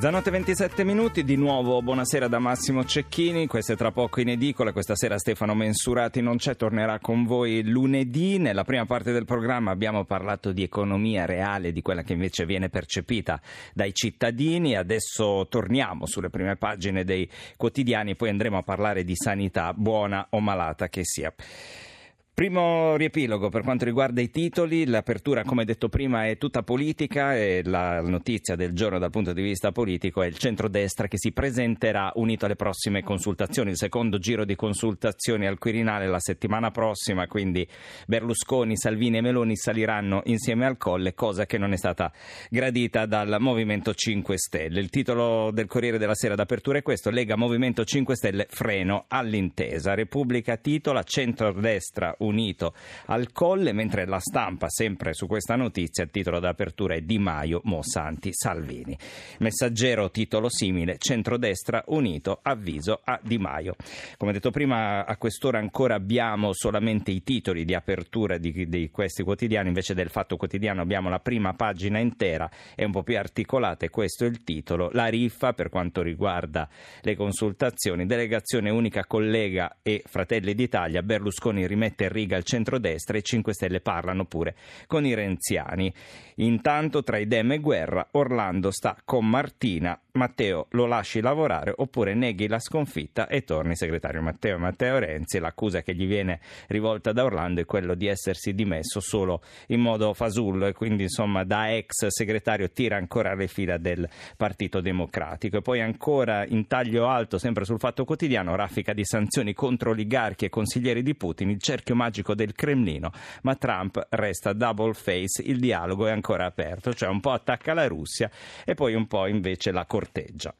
Mezzanotte 27 minuti, di nuovo buonasera da Massimo Cecchini, questo è tra poco in edicola, questa sera Stefano Mensurati non c'è, tornerà con voi lunedì. Nella prima parte del programma abbiamo parlato di economia reale, di quella che invece viene percepita dai cittadini, adesso torniamo sulle prime pagine dei quotidiani, poi andremo a parlare di sanità, buona o malata che sia. Primo riepilogo per quanto riguarda i titoli, l'apertura come detto prima è tutta politica e la notizia del giorno dal punto di vista politico è il centrodestra che si presenterà unito alle prossime consultazioni, il secondo giro di consultazioni al Quirinale la settimana prossima, quindi Berlusconi, Salvini e Meloni saliranno insieme al colle, cosa che non è stata gradita dal Movimento 5 Stelle. Il titolo del Corriere della Sera d'apertura è questo, Lega Movimento 5 Stelle freno all'intesa. Repubblica titola centrodestra unito al colle, mentre la stampa, sempre su questa notizia, il titolo d'apertura è Di Maio, Mossanti, Salvini. Messaggero, titolo simile, centrodestra unito, avviso a Di Maio. Come detto prima, a quest'ora ancora abbiamo solamente i titoli di apertura di, di questi quotidiani, invece del Fatto Quotidiano abbiamo la prima pagina intera e un po' più articolata e questo è il titolo. La riffa per quanto riguarda le consultazioni, delegazione unica collega e Fratelli d'Italia, Berlusconi rimette riga il centrodestra e i 5 Stelle parlano pure con i renziani. Intanto tra idem e guerra Orlando sta con Martina Matteo lo lasci lavorare oppure neghi la sconfitta e torni segretario Matteo. Matteo Renzi, l'accusa che gli viene rivolta da Orlando è quello di essersi dimesso solo in modo fasullo e quindi insomma da ex segretario tira ancora le fila del Partito Democratico. E poi ancora in taglio alto, sempre sul Fatto Quotidiano, raffica di sanzioni contro oligarchi e consiglieri di Putin, il cerchio magico del Cremlino, ma Trump resta double face, il dialogo è ancora aperto, cioè un po' attacca la Russia e poi un po' invece la corteggia.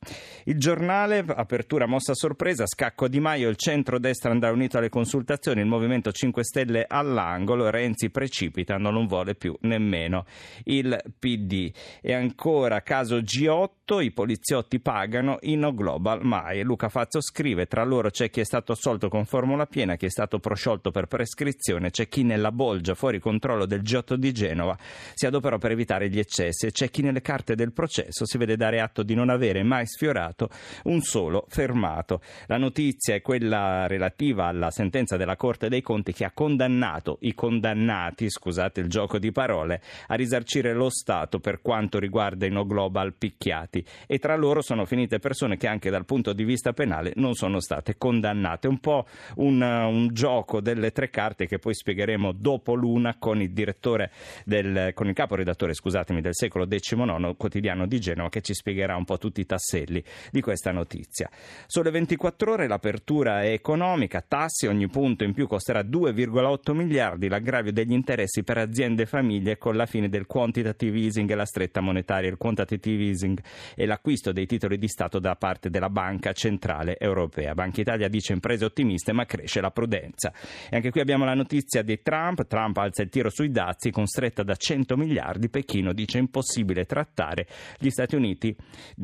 Il giornale, apertura mossa sorpresa, scacco Di Maio, il centro-destra andrà unito alle consultazioni, il Movimento 5 Stelle all'angolo, Renzi precipita, non vuole più nemmeno il PD. E ancora caso G8, i poliziotti pagano, Inno Global mai. Luca Fazzo scrive, tra loro c'è chi è stato assolto con formula piena, chi è stato prosciolto per prescrizione, c'è chi nella bolgia fuori controllo del G8 di Genova si adoperò per evitare gli eccessi e c'è chi nelle carte del processo si vede dare atto di non avere mai sfiorato un solo fermato. La notizia è quella relativa alla sentenza della Corte dei Conti che ha condannato i condannati, scusate il gioco di parole, a risarcire lo Stato per quanto riguarda i no global picchiati e tra loro sono finite persone che anche dal punto di vista penale non sono state condannate. Un po' un, un gioco delle tre carte che poi spiegheremo dopo l'una con il direttore del, con il caporedattore scusatemi, del secolo XIX quotidiano di Genova che ci spiegherà un po' tutti i tasselli di questa notizia. Sole 24 ore l'apertura è economica, tassi, ogni punto in più costerà 2,8 miliardi, l'aggravio degli interessi per aziende e famiglie con la fine del quantitative easing e la stretta monetaria. Il quantitative easing e l'acquisto dei titoli di Stato da parte della Banca Centrale Europea. Banca Italia dice imprese ottimiste ma cresce la prudenza. E anche qui abbiamo la notizia di Trump, Trump alza il tiro sui dazi con stretta da 100 miliardi, Pechino dice impossibile trattare gli Stati Uniti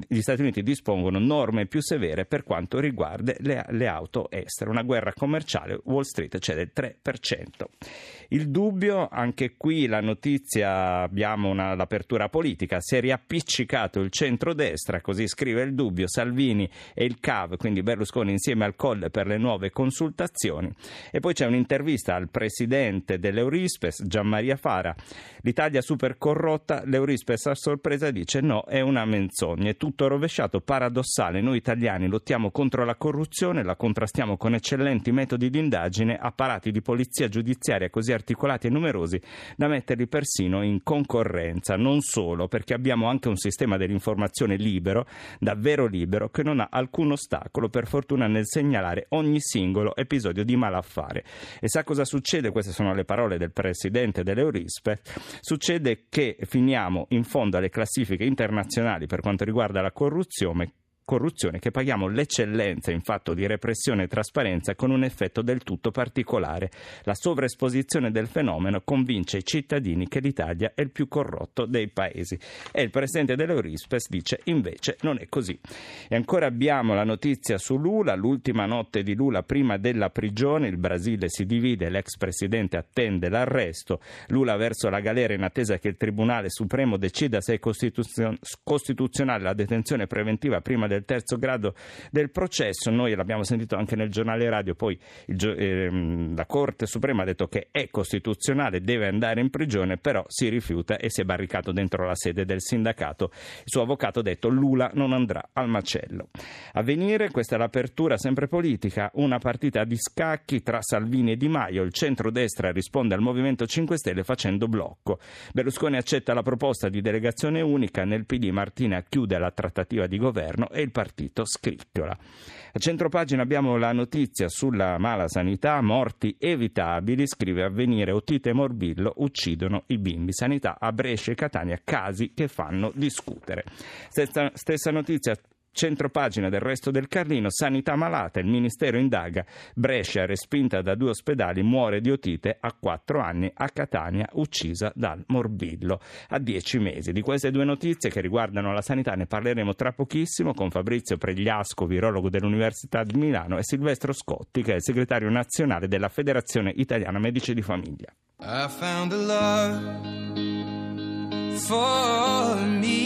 gli Stati Uniti dispongono norme più severe per quanto riguarda le, le auto estere. Una guerra commerciale, Wall Street cede il 3%. Il dubbio, anche qui la notizia, abbiamo una, l'apertura politica, si è riappiccicato il centrodestra, così scrive il dubbio, Salvini e il CAV, quindi Berlusconi insieme al Colle per le nuove consultazioni. E poi c'è un'intervista al presidente dell'Eurispes, Gianmaria Fara, l'Italia super corrotta, l'Eurispes a sorpresa dice no, è una menzogna, è tutto rovesciato, paradossale, noi italiani lottiamo contro la corruzione, la contrastiamo con eccellenti metodi di indagine, apparati di polizia giudiziaria così articolati e numerosi da metterli persino in concorrenza. Non solo, perché abbiamo anche un sistema dell'informazione libero, davvero libero, che non ha alcun ostacolo, per fortuna, nel segnalare ogni singolo episodio di malaffare. E sa cosa succede? Queste sono le parole del presidente dell'Eurispe. Succede che finiamo in fondo alle classifiche internazionali per quanto riguarda la corruzione corruzione che paghiamo l'eccellenza in fatto di repressione e trasparenza con un effetto del tutto particolare. La sovraesposizione del fenomeno convince i cittadini che l'Italia è il più corrotto dei paesi. E il presidente dell'Eurispes dice invece non è così. E ancora abbiamo la notizia su Lula, l'ultima notte di Lula prima della prigione, il Brasile si divide, l'ex presidente attende l'arresto, Lula verso la galera in attesa che il Tribunale Supremo decida se è costituzionale la detenzione preventiva prima del terzo grado del processo. Noi l'abbiamo sentito anche nel giornale radio, poi il, eh, la Corte Suprema ha detto che è costituzionale, deve andare in prigione, però si rifiuta e si è barricato dentro la sede del sindacato. Il suo avvocato ha detto Lula non andrà al macello. A venire, questa è l'apertura sempre politica, una partita di scacchi tra Salvini e Di Maio. Il centrodestra risponde al Movimento 5 Stelle facendo blocco. Berlusconi accetta la proposta di delegazione unica, nel PD Martina chiude la trattativa di governo e il partito scricchiola. A centropagina abbiamo la notizia sulla mala sanità, morti evitabili, scrive Avvenire, Otite e Morbillo uccidono i bimbi. Sanità a Brescia e Catania, casi che fanno discutere. Stessa, stessa notizia Centropagina del resto del Carlino, sanità malata, il Ministero indaga, Brescia respinta da due ospedali, muore di otite a quattro anni, a Catania uccisa dal morbillo a dieci mesi. Di queste due notizie che riguardano la sanità ne parleremo tra pochissimo con Fabrizio Pregliasco, virologo dell'Università di Milano e Silvestro Scotti che è il segretario nazionale della Federazione Italiana Medici di Famiglia. I found a love for me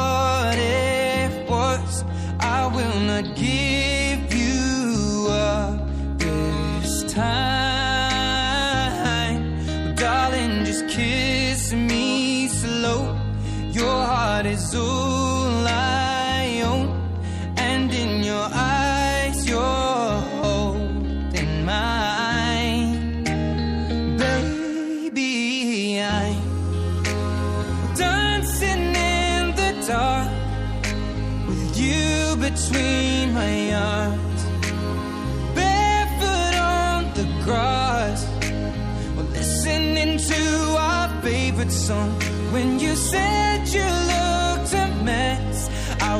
is all I own, and in your eyes, you're holding mine. Baby, I'm dancing in the dark with you between my arms, barefoot on the grass, listening to our favorite song. When you said you love mess. I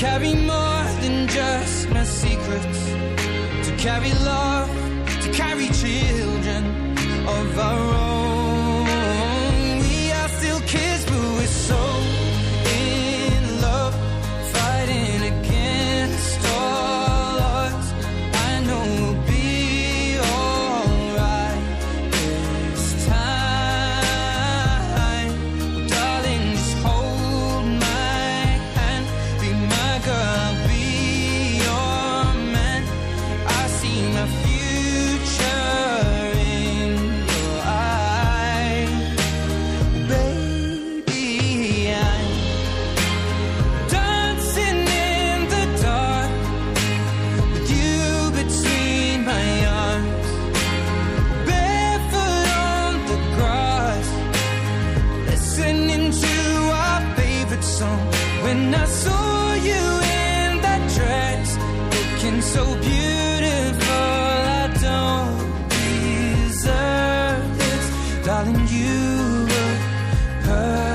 carry more than just my secrets, to carry love, love